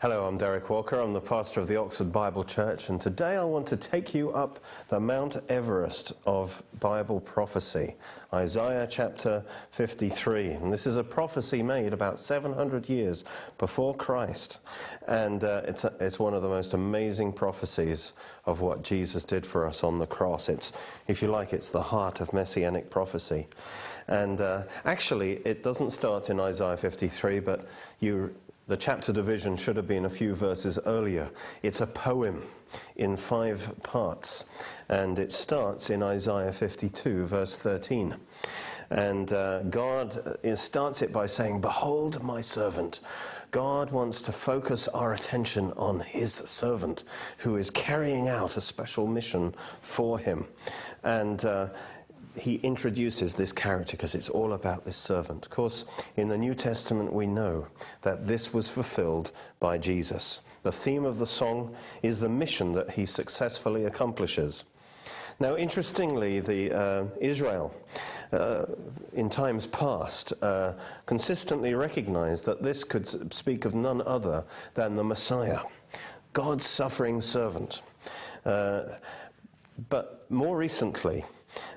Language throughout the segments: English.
Hello, I'm Derek Walker. I'm the pastor of the Oxford Bible Church, and today I want to take you up the Mount Everest of Bible prophecy, Isaiah chapter 53. And this is a prophecy made about 700 years before Christ, and uh, it's, a, it's one of the most amazing prophecies of what Jesus did for us on the cross. It's, if you like, it's the heart of messianic prophecy. And uh, actually, it doesn't start in Isaiah 53, but you the chapter division should have been a few verses earlier. It's a poem in five parts, and it starts in Isaiah 52, verse 13. And uh, God starts it by saying, Behold my servant. God wants to focus our attention on his servant who is carrying out a special mission for him. And uh, he introduces this character because it's all about this servant. Of course, in the New Testament, we know that this was fulfilled by Jesus. The theme of the song is the mission that he successfully accomplishes. Now, interestingly, the, uh, Israel, uh, in times past, uh, consistently recognized that this could speak of none other than the Messiah, God's suffering servant. Uh, but more recently,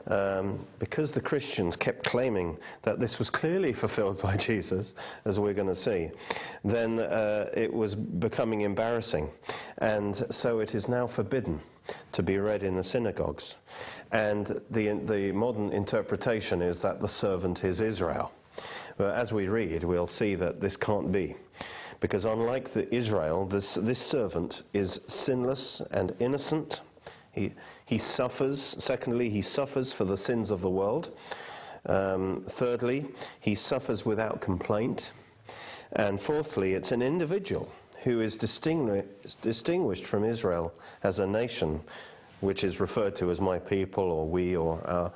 um, because the Christians kept claiming that this was clearly fulfilled by Jesus, as we're going to see, then uh, it was becoming embarrassing. And so it is now forbidden to be read in the synagogues. And the, the modern interpretation is that the servant is Israel. But as we read, we'll see that this can't be. Because unlike the Israel, this, this servant is sinless and innocent he, he suffers. Secondly, he suffers for the sins of the world. Um, thirdly, he suffers without complaint. And fourthly, it's an individual who is distinguished from Israel as a nation, which is referred to as my people or we or our.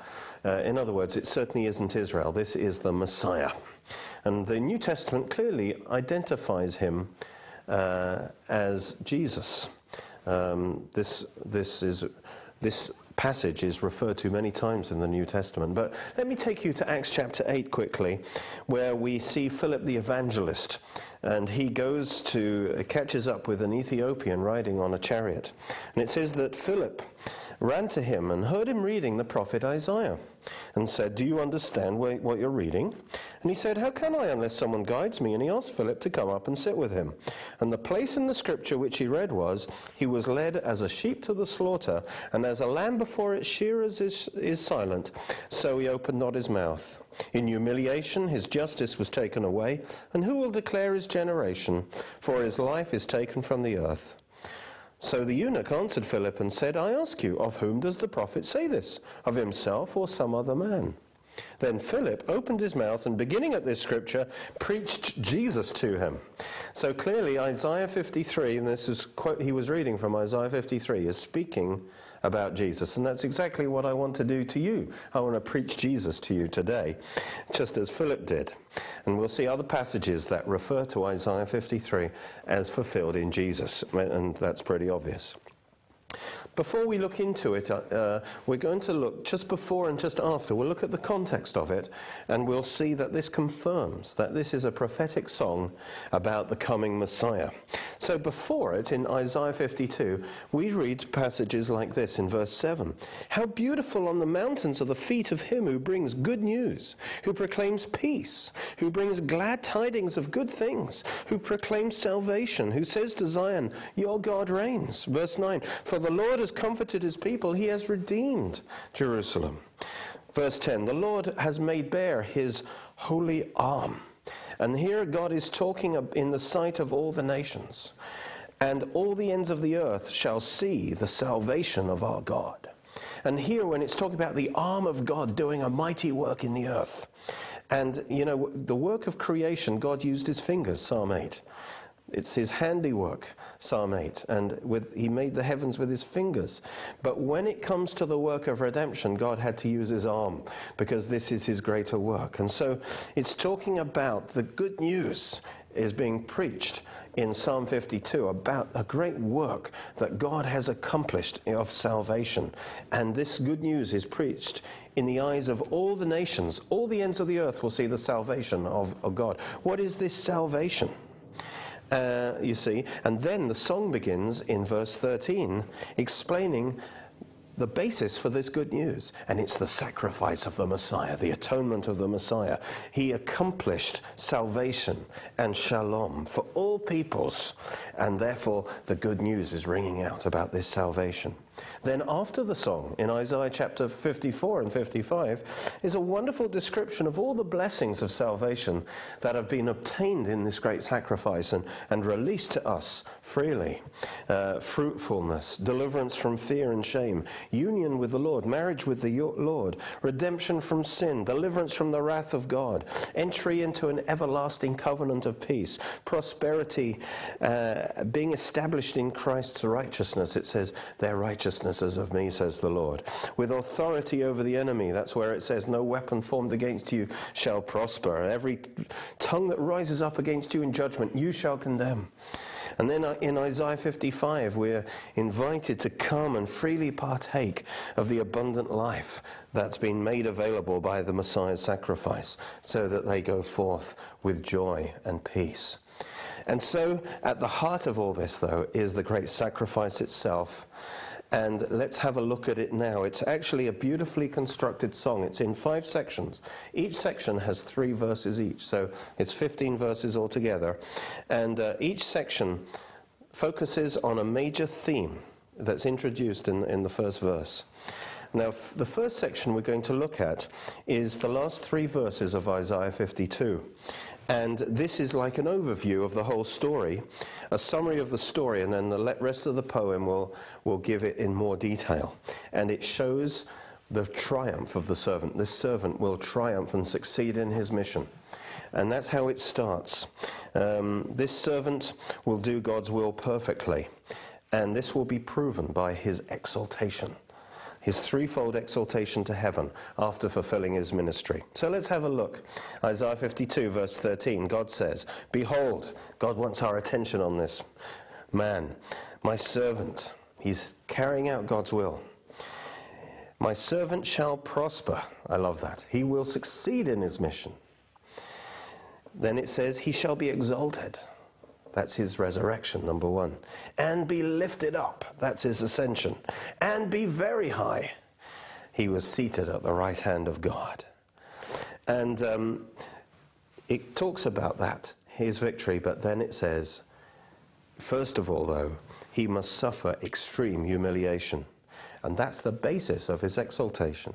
Uh, in other words, it certainly isn't Israel. This is the Messiah. And the New Testament clearly identifies him uh, as Jesus. Um, this, this, is, this passage is referred to many times in the New Testament. But let me take you to Acts chapter 8 quickly, where we see Philip the evangelist. And he goes to, catches up with an Ethiopian riding on a chariot. And it says that Philip ran to him and heard him reading the prophet Isaiah and said, Do you understand what you're reading? And he said, How can I unless someone guides me? And he asked Philip to come up and sit with him. And the place in the scripture which he read was, He was led as a sheep to the slaughter, and as a lamb before its shearers is, is silent, so he opened not his mouth. In humiliation his justice was taken away, and who will declare his generation? For his life is taken from the earth. So the eunuch answered Philip and said, I ask you, of whom does the prophet say this? Of himself or some other man? Then Philip opened his mouth and, beginning at this scripture, preached Jesus to him. So clearly, Isaiah 53, and this is quote he was reading from Isaiah 53, is speaking about Jesus. And that's exactly what I want to do to you. I want to preach Jesus to you today, just as Philip did. And we'll see other passages that refer to Isaiah 53 as fulfilled in Jesus. And that's pretty obvious. Before we look into it, uh, uh, we're going to look just before and just after. We'll look at the context of it, and we'll see that this confirms that this is a prophetic song about the coming Messiah. So, before it, in Isaiah 52, we read passages like this in verse 7 How beautiful on the mountains are the feet of him who brings good news, who proclaims peace, who brings glad tidings of good things, who proclaims salvation, who says to Zion, Your God reigns. Verse 9 For the Lord has comforted his people, he has redeemed Jerusalem. Verse 10 The Lord has made bare his holy arm. And here God is talking in the sight of all the nations. And all the ends of the earth shall see the salvation of our God. And here, when it's talking about the arm of God doing a mighty work in the earth, and you know, the work of creation, God used his fingers, Psalm 8. It's his handiwork, Psalm 8, and with, he made the heavens with his fingers. But when it comes to the work of redemption, God had to use his arm because this is his greater work. And so it's talking about the good news is being preached in Psalm 52 about a great work that God has accomplished of salvation. And this good news is preached in the eyes of all the nations. All the ends of the earth will see the salvation of, of God. What is this salvation? Uh, you see. And then the song begins in verse 13, explaining the basis for this good news, and it's the sacrifice of the Messiah, the atonement of the Messiah. He accomplished salvation and shalom for all peoples, and therefore the good news is ringing out about this salvation. Then, after the song, in Isaiah chapter 54 and 55, is a wonderful description of all the blessings of salvation that have been obtained in this great sacrifice and, and released to us freely uh, fruitfulness, deliverance from fear and shame, union with the Lord, marriage with the Lord, redemption from sin, deliverance from the wrath of God, entry into an everlasting covenant of peace, prosperity, uh, being established in Christ's righteousness. It says, their righteousness righteousnesses of me, says the Lord. With authority over the enemy, that's where it says, No weapon formed against you shall prosper. And Every tongue that rises up against you in judgment, you shall condemn. And then uh, in Isaiah 55, we're invited to come and freely partake of the abundant life that's been made available by the Messiah's sacrifice, so that they go forth with joy and peace. And so, at the heart of all this, though, is the great sacrifice itself and let's have a look at it now. It's actually a beautifully constructed song. It's in five sections. Each section has three verses each, so it's 15 verses altogether. And uh, each section focuses on a major theme that's introduced in, in the first verse. Now, the first section we're going to look at is the last three verses of Isaiah 52. And this is like an overview of the whole story, a summary of the story, and then the rest of the poem will, will give it in more detail. And it shows the triumph of the servant. This servant will triumph and succeed in his mission. And that's how it starts. Um, this servant will do God's will perfectly, and this will be proven by his exaltation his threefold exaltation to heaven after fulfilling his ministry. So let's have a look. Isaiah 52, verse 13, God says, Behold, God wants our attention on this man, my servant. He's carrying out God's will. My servant shall prosper. I love that. He will succeed in his mission. Then it says, He shall be exalted. That's his resurrection, number one. And be lifted up. That's his ascension. And be very high. He was seated at the right hand of God. And um, it talks about that, his victory, but then it says, first of all, though, he must suffer extreme humiliation. And that's the basis of his exaltation.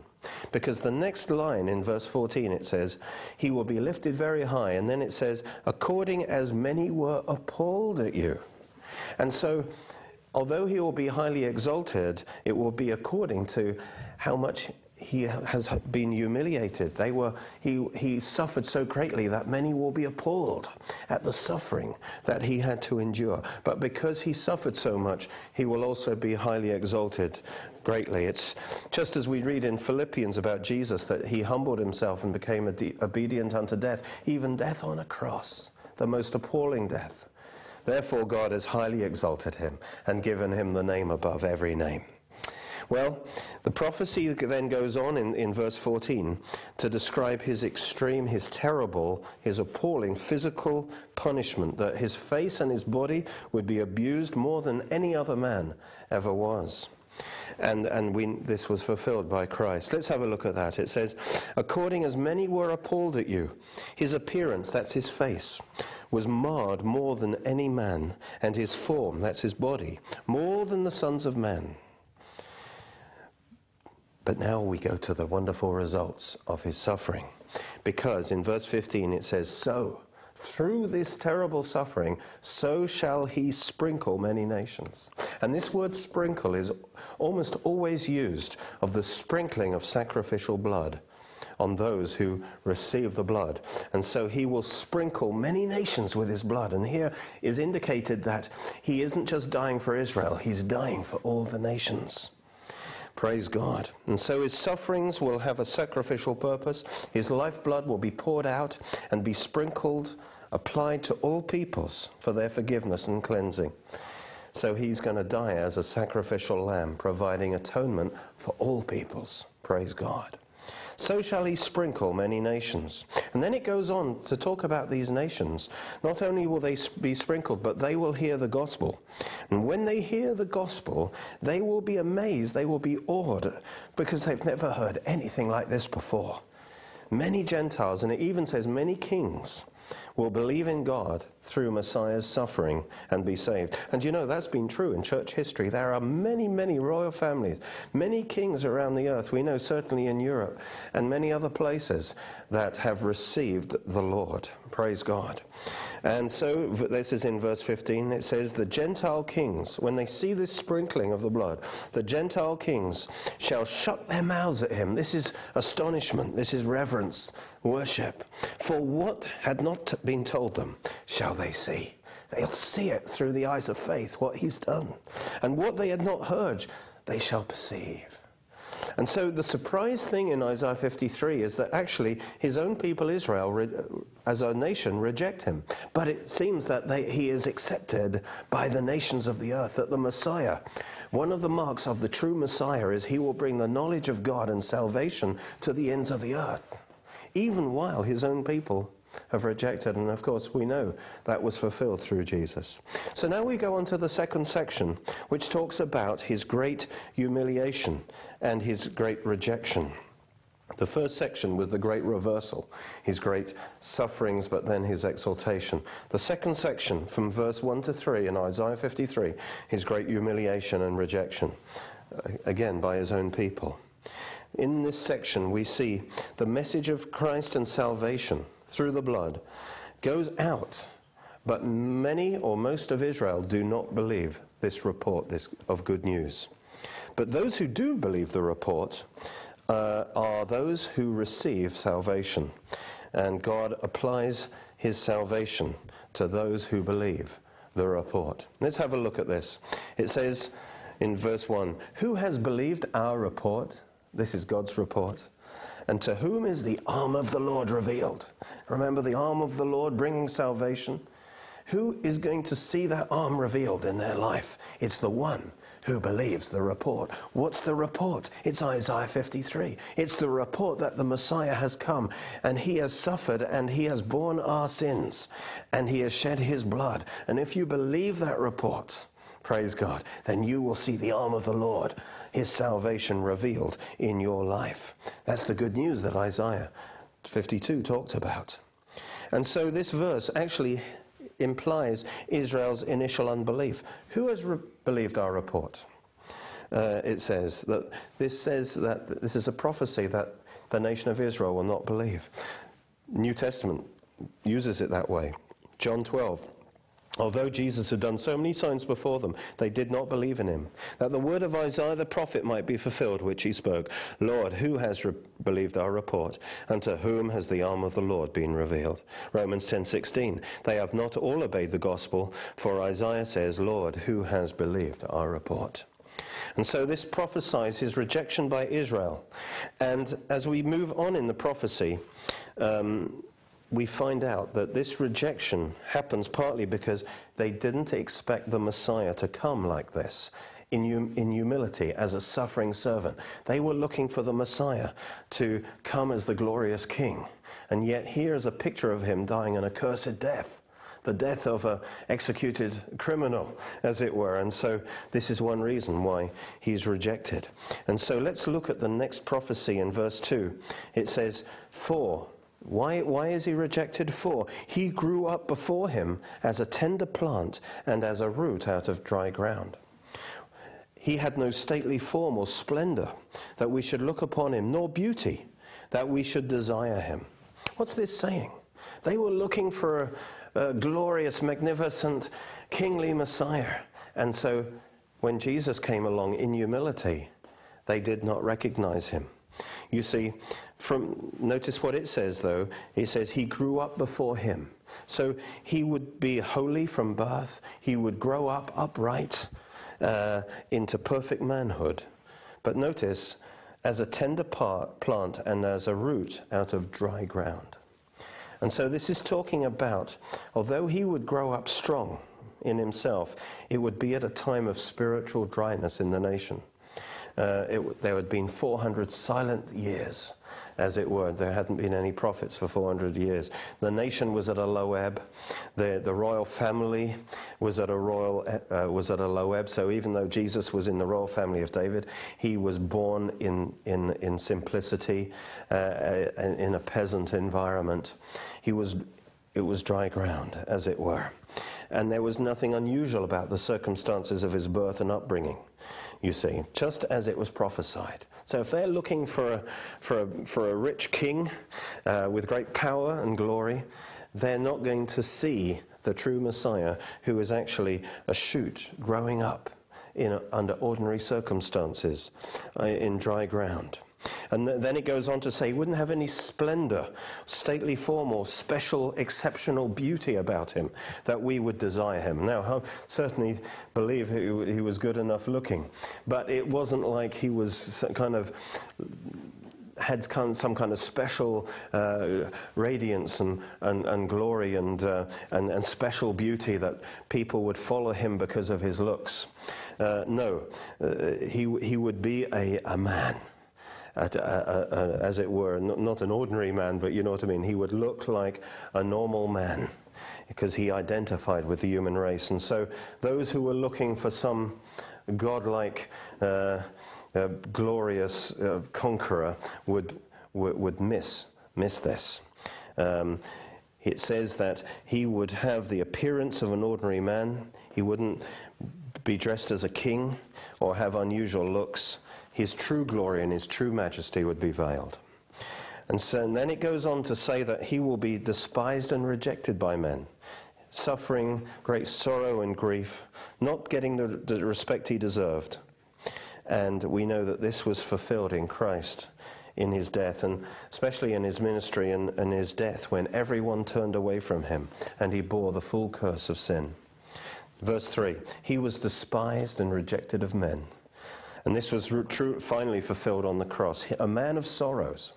Because the next line in verse 14 it says, He will be lifted very high. And then it says, According as many were appalled at you. And so, although he will be highly exalted, it will be according to how much he has been humiliated. They were, he, he suffered so greatly that many will be appalled at the suffering that he had to endure. But because he suffered so much, he will also be highly exalted greatly. It's just as we read in Philippians about Jesus that he humbled himself and became obedient unto death, even death on a cross, the most appalling death. Therefore, God has highly exalted him and given him the name above every name. Well, the prophecy then goes on in, in verse 14 to describe his extreme, his terrible, his appalling physical punishment, that his face and his body would be abused more than any other man ever was. And, and we, this was fulfilled by Christ. Let's have a look at that. It says, According as many were appalled at you, his appearance, that's his face, was marred more than any man, and his form, that's his body, more than the sons of men. But now we go to the wonderful results of his suffering. Because in verse 15 it says, So, through this terrible suffering, so shall he sprinkle many nations. And this word sprinkle is almost always used of the sprinkling of sacrificial blood on those who receive the blood. And so he will sprinkle many nations with his blood. And here is indicated that he isn't just dying for Israel, he's dying for all the nations. Praise God. And so his sufferings will have a sacrificial purpose. His lifeblood will be poured out and be sprinkled, applied to all peoples for their forgiveness and cleansing. So he's going to die as a sacrificial lamb, providing atonement for all peoples. Praise God. So shall he sprinkle many nations. And then it goes on to talk about these nations. Not only will they be sprinkled, but they will hear the gospel. And when they hear the gospel, they will be amazed, they will be awed, because they've never heard anything like this before. Many Gentiles, and it even says many kings, will believe in God through Messiah's suffering and be saved. And you know, that's been true in church history. There are many, many royal families, many kings around the earth, we know certainly in Europe, and many other places that have received the Lord. Praise God. And so, this is in verse 15, it says, The Gentile kings, when they see this sprinkling of the blood, the Gentile kings shall shut their mouths at him. This is astonishment, this is reverence, worship. For what had not been told them shall they see. They'll see it through the eyes of faith, what he's done. And what they had not heard, they shall perceive. And so the surprise thing in Isaiah 53 is that actually his own people, Israel, as a nation, reject him. But it seems that they, he is accepted by the nations of the earth, that the Messiah, one of the marks of the true Messiah is he will bring the knowledge of God and salvation to the ends of the earth, even while his own people have rejected. And of course, we know that was fulfilled through Jesus. So now we go on to the second section, which talks about his great humiliation and his great rejection. The first section was the great reversal, his great sufferings, but then his exaltation. The second section, from verse 1 to 3 in Isaiah 53, his great humiliation and rejection, uh, again by his own people. In this section, we see the message of Christ and salvation through the blood goes out, but many or most of Israel do not believe this report this, of good news. But those who do believe the report uh, are those who receive salvation, and God applies his salvation to those who believe the report. Let's have a look at this. It says in verse 1 Who has believed our report? This is God's report. And to whom is the arm of the Lord revealed? Remember the arm of the Lord bringing salvation? Who is going to see that arm revealed in their life? It's the one who believes the report. What's the report? It's Isaiah 53. It's the report that the Messiah has come and he has suffered and he has borne our sins and he has shed his blood. And if you believe that report, praise God, then you will see the arm of the Lord his salvation revealed in your life. That's the good news that Isaiah 52 talked about. And so this verse actually implies Israel's initial unbelief. Who has re- believed our report? Uh, it says that this says that this is a prophecy that the nation of Israel will not believe. New Testament uses it that way. John 12 Although Jesus had done so many signs before them, they did not believe in him. That the word of Isaiah the prophet might be fulfilled, which he spoke Lord, who has re- believed our report? And to whom has the arm of the Lord been revealed? Romans 10:16 They have not all obeyed the gospel, for Isaiah says, Lord, who has believed our report? And so this prophesies his rejection by Israel. And as we move on in the prophecy, um, we find out that this rejection happens partly because they didn't expect the Messiah to come like this. In, hum- in, humility as a suffering servant. They were looking for the Messiah to come as the glorious King. And yet, here is a picture of him dying an accursed death, the death of an executed criminal, as it were. And so, this is one reason why he's rejected. And so, let's look at the next prophecy in verse 2. It says, For why, why is he rejected for? He grew up before him as a tender plant and as a root out of dry ground. He had no stately form or splendor that we should look upon him, nor beauty that we should desire him. What's this saying? They were looking for a, a glorious, magnificent, kingly Messiah. And so when Jesus came along in humility, they did not recognize him. You see, from, notice what it says though. It says he grew up before him. So he would be holy from birth. He would grow up upright uh, into perfect manhood. But notice, as a tender part, plant and as a root out of dry ground. And so this is talking about, although he would grow up strong in himself, it would be at a time of spiritual dryness in the nation. Uh, it, there had been 400 silent years as it were. There hadn't been any prophets for 400 years. The nation was at a low ebb. The, the royal family was at a royal uh, was at a low ebb. So even though Jesus was in the royal family of David, he was born in in in simplicity, uh, uh in a peasant environment. He was it was dry ground, as it were. And there was nothing unusual about the circumstances of his birth and upbringing you see, just as it was prophesied. So if they're looking for a, for a, for a rich king uh, with great power and glory, they're not going to see the true Messiah who is actually a shoot growing up in, under ordinary circumstances uh, in dry ground. And th- then it goes on to say he wouldn't have any splendor, stately form, or special, exceptional beauty about him that we would desire him. Now, I certainly believe he, he was good enough looking, but it wasn't like he was kind of had some kind of special uh, radiance and, and, and, glory and, uh, and, and, special beauty that people would follow him because of his looks. Uh, no, uh, he, he would be a, a man as it were, not an ordinary man, but you know what I mean. He would look like a normal man because he identified with the human race. And so those who were looking for some godlike, uh, uh, glorious uh, conqueror would, would, would, miss, miss this. Um, it says that he would have the appearance of an ordinary man. He wouldn't be dressed as a king or have unusual looks his true glory and his true majesty would be veiled. And, so, and then it goes on to say that he will be despised and rejected by men, suffering great sorrow and grief, not getting the, the respect he deserved. And we know that this was fulfilled in Christ in his death, and especially in his ministry and, and his death, when everyone turned away from him and he bore the full curse of sin. Verse 3 He was despised and rejected of men and this was true, finally fulfilled on the cross. A man of sorrows.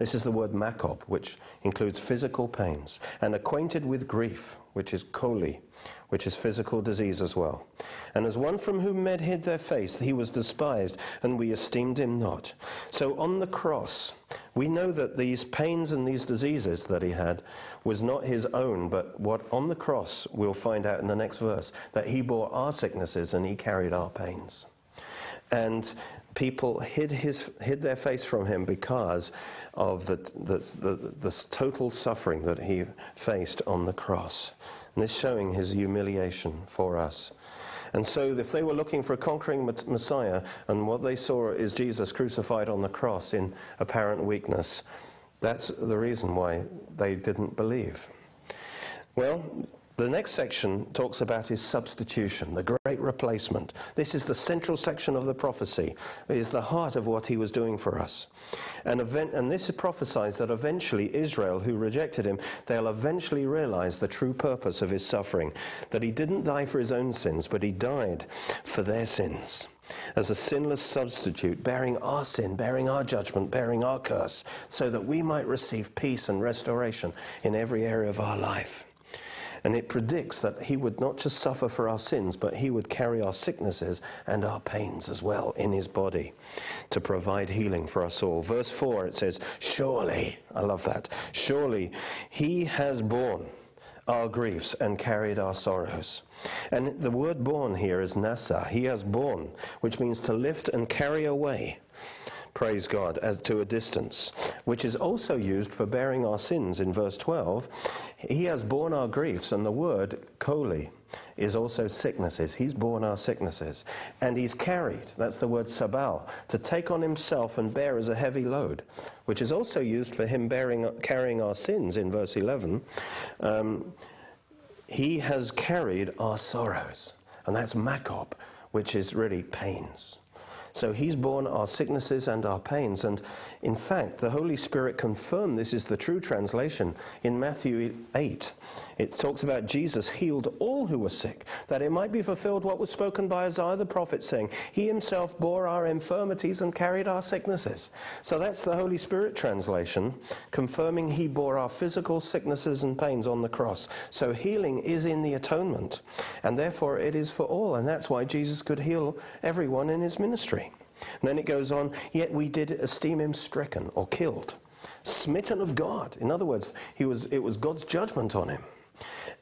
This is the word makob, which includes physical pains, and acquainted with grief, which is koli, which is physical disease as well. And as one from whom men hid their face, he was despised, and we esteemed him not. So on the cross, we know that these pains and these diseases that he had was not his own, but what on the cross we'll find out in the next verse, that he bore our sicknesses and he carried our pains and people hid, his, hid their face from him because of the, the, the, the, total suffering that he faced on the cross. And this showing his humiliation for us. And so, if they were looking for a conquering Messiah, and what they saw is Jesus crucified on the cross in apparent weakness, that's the reason why they didn't believe. Well, the next section talks about his substitution, the great replacement. This is the central section of the prophecy. It is the heart of what he was doing for us. And, event, and this prophesies that eventually Israel, who rejected him, they'll eventually realize the true purpose of his suffering. That he didn't die for his own sins, but he died for their sins as a sinless substitute, bearing our sin, bearing our judgment, bearing our curse, so that we might receive peace and restoration in every area of our life. And it predicts that he would not just suffer for our sins, but he would carry our sicknesses and our pains as well in his body to provide healing for us all. Verse 4, it says, Surely, I love that, surely he has borne our griefs and carried our sorrows. And the word borne here is nasa. He has borne, which means to lift and carry away praise God, as to a distance, which is also used for bearing our sins in verse 12. He has borne our griefs, and the word koli is also sicknesses. He's borne our sicknesses. And he's carried, that's the word sabal, to take on himself and bear as a heavy load, which is also used for him bearing, carrying our sins in verse 11. Um, he has carried our sorrows. And that's makob, which is really pains. So he's borne our sicknesses and our pains. And in fact, the Holy Spirit confirmed this is the true translation in Matthew 8. It talks about Jesus healed all who were sick, that it might be fulfilled what was spoken by Isaiah the prophet, saying, He himself bore our infirmities and carried our sicknesses. So that's the Holy Spirit translation, confirming he bore our physical sicknesses and pains on the cross. So healing is in the atonement, and therefore it is for all. And that's why Jesus could heal everyone in his ministry. And then it goes on, yet we did esteem him stricken or killed, smitten of God. In other words, he was, it was God's judgment on him.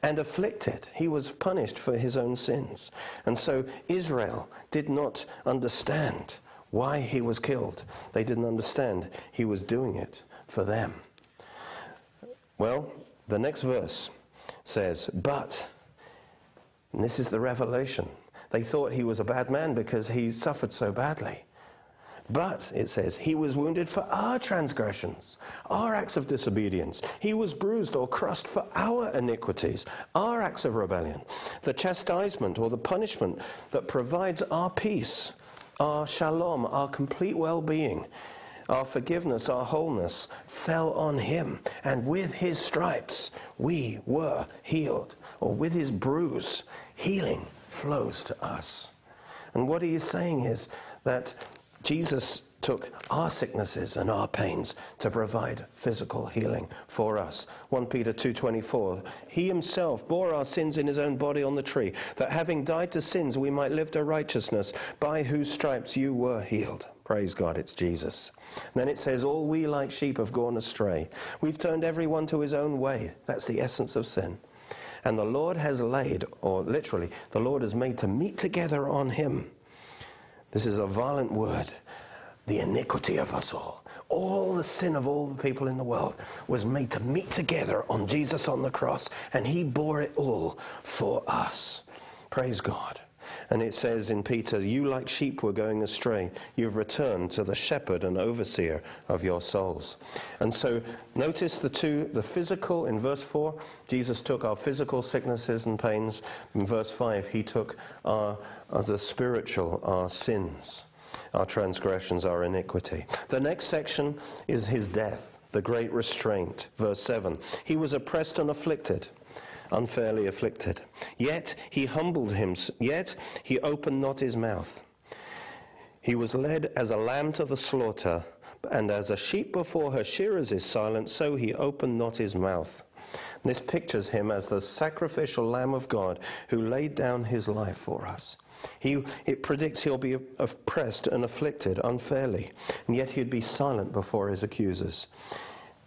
And afflicted. He was punished for his own sins. And so Israel did not understand why he was killed. They didn't understand he was doing it for them. Well, the next verse says, But, and this is the revelation, they thought he was a bad man because he suffered so badly. But, it says, he was wounded for our transgressions, our acts of disobedience. He was bruised or crushed for our iniquities, our acts of rebellion. The chastisement or the punishment that provides our peace, our shalom, our complete well being, our forgiveness, our wholeness fell on him. And with his stripes, we were healed. Or with his bruise, healing flows to us. And what he is saying is that Jesus took our sicknesses and our pains to provide physical healing for us. 1 peter 2.24 he himself bore our sins in his own body on the tree that having died to sins we might live to righteousness. By whose stripes you were healed. Praise god it's jesus. And then it says all we like sheep have gone astray. We've turned everyone to his own way. That's the essence of sin. And the lord has laid or literally the lord has made to meet together on him this is a violent word. The iniquity of us all. All the sin of all the people in the world was made to meet together on Jesus on the cross, and he bore it all for us. Praise God. And it says in Peter, You like sheep were going astray, you've returned to the shepherd and overseer of your souls. And so notice the two, the physical in verse 4, Jesus took our physical sicknesses and pains. In verse 5, he took our, uh, the spiritual, our sins, our transgressions, our iniquity. The next section is his death the great restraint. Verse 7 He was oppressed and afflicted, unfairly afflicted. Yet he humbled him, yet he opened not his mouth. He was led as a lamb to the slaughter, and as a sheep before her shearers is silent, so he opened not his mouth. This pictures him as the sacrificial Lamb of God who laid down his life for us. He, it predicts he'll be oppressed and afflicted unfairly, and yet he'd be silent before his accusers.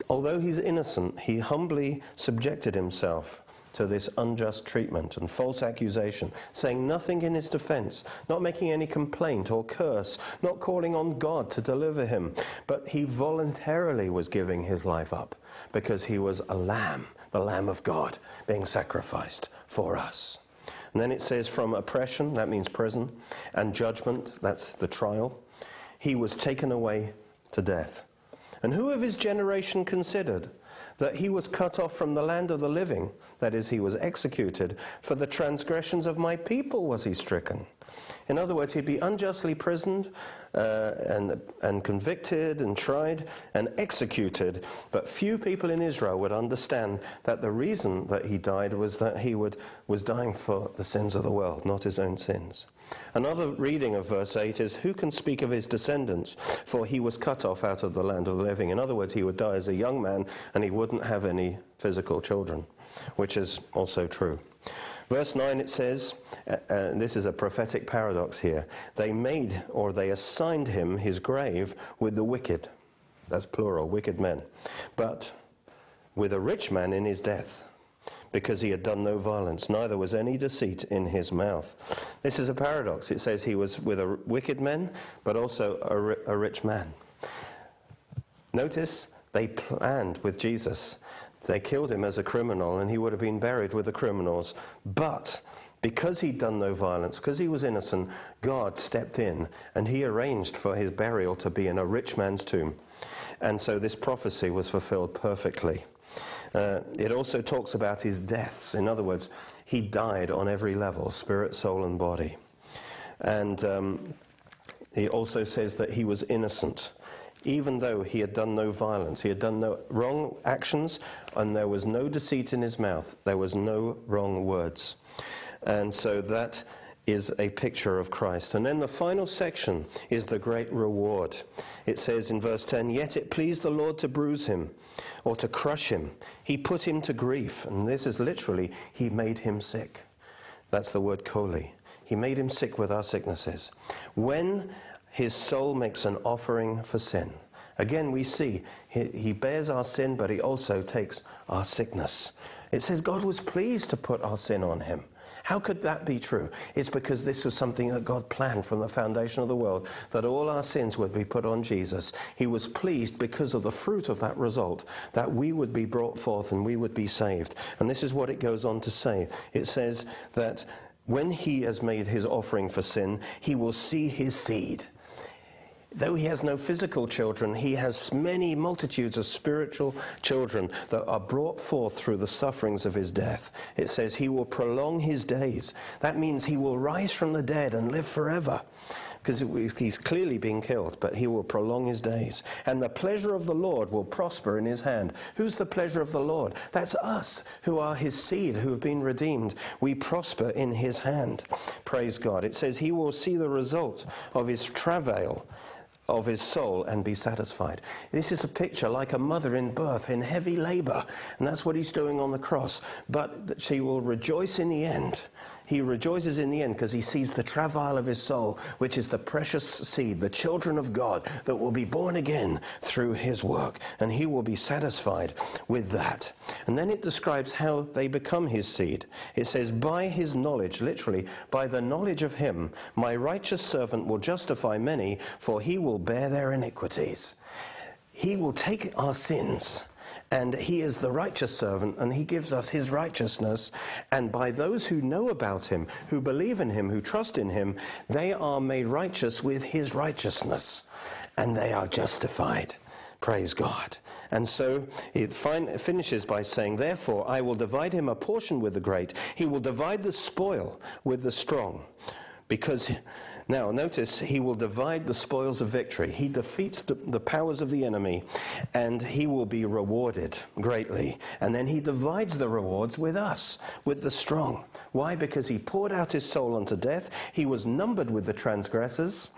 Although he's innocent, he humbly subjected himself to this unjust treatment and false accusation, saying nothing in his defense, not making any complaint or curse, not calling on God to deliver him, but he voluntarily was giving his life up because he was a lamb, the Lamb of God, being sacrificed for us. And then it says, from oppression, that means prison, and judgment, that's the trial, he was taken away to death. And who of his generation considered that he was cut off from the land of the living, that is, he was executed, for the transgressions of my people was he stricken. In other words, he'd be unjustly imprisoned uh, and, and convicted and tried and executed. But few people in Israel would understand that the reason that he died was that he would, was dying for the sins of the world, not his own sins. Another reading of verse 8 is Who can speak of his descendants? For he was cut off out of the land of the living. In other words, he would die as a young man and he wouldn't have any physical children, which is also true. Verse 9 it says, uh, uh, this is a prophetic paradox here, they made or they assigned him his grave with the wicked. That's plural, wicked men. But with a rich man in his death, because he had done no violence, neither was any deceit in his mouth. This is a paradox. It says he was with a wicked man, but also a, a rich man. Notice they planned with Jesus they killed him as a criminal, and he would have been buried with the criminals. But because he'd done no violence, because he was innocent, God stepped in and he arranged for his burial to be in a rich man's tomb. And so this prophecy was fulfilled perfectly. Uh, it also talks about his deaths. In other words, he died on every level spirit, soul, and body. And um, he also says that he was innocent even though he had done no violence, he had done no wrong actions, and there was no deceit in his mouth, there was no wrong words. And so that is a picture of Christ. And then the final section is the great reward. It says in verse 10 Yet it pleased the Lord to bruise him or to crush him. He put him to grief. And this is literally, he made him sick. That's the word koli. He made him sick with our sicknesses. When his soul makes an offering for sin. Again, we see he, he bears our sin, but he also takes our sickness. It says God was pleased to put our sin on him. How could that be true? It's because this was something that God planned from the foundation of the world, that all our sins would be put on Jesus. He was pleased because of the fruit of that result, that we would be brought forth and we would be saved. And this is what it goes on to say. It says that when he has made his offering for sin, he will see his seed. Though he has no physical children, he has many multitudes of spiritual children that are brought forth through the sufferings of his death. It says he will prolong his days. That means he will rise from the dead and live forever. Because he's clearly being killed, but he will prolong his days. And the pleasure of the Lord will prosper in his hand. Who's the pleasure of the Lord? That's us, who are his seed, who have been redeemed. We prosper in his hand. Praise God. It says he will see the result of his travail of his soul and be satisfied. This is a picture like a mother in birth, in heavy labor, and that's what he's doing on the cross. But that she will rejoice in the end he rejoices in the end because he sees the travail of his soul, which is the precious seed, the children of God that will be born again through his work. And he will be satisfied with that. And then it describes how they become his seed. It says, By his knowledge, literally, by the knowledge of him, my righteous servant will justify many, for he will bear their iniquities. He will take our sins and he is the righteous servant, and he gives us his righteousness. And by those who know about him, who believe in him, who trust in him, they are made righteous with his righteousness, and they are justified. Praise God. And so it fin- finishes by saying, Therefore, I will divide him a portion with the great, he will divide the spoil with the strong. Because now, notice he will divide the spoils of victory. He defeats the, powers of the enemy and he will be rewarded greatly. And then he divides the rewards with us, with the strong. Why? Because he poured out his soul unto death. He was numbered with the transgressors,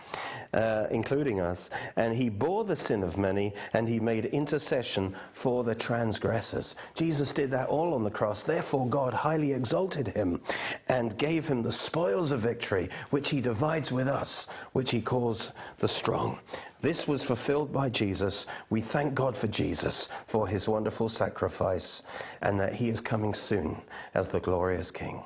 uh, including us, and he bore the sin of many and he made intercession for the transgressors. Jesus did that all on the cross. Therefore, God highly exalted him and gave him the spoils of victory, which he divides with us, which he calls the strong. This was fulfilled by Jesus. We thank God for Jesus, for his wonderful sacrifice, and that he is coming soon as the glorious King.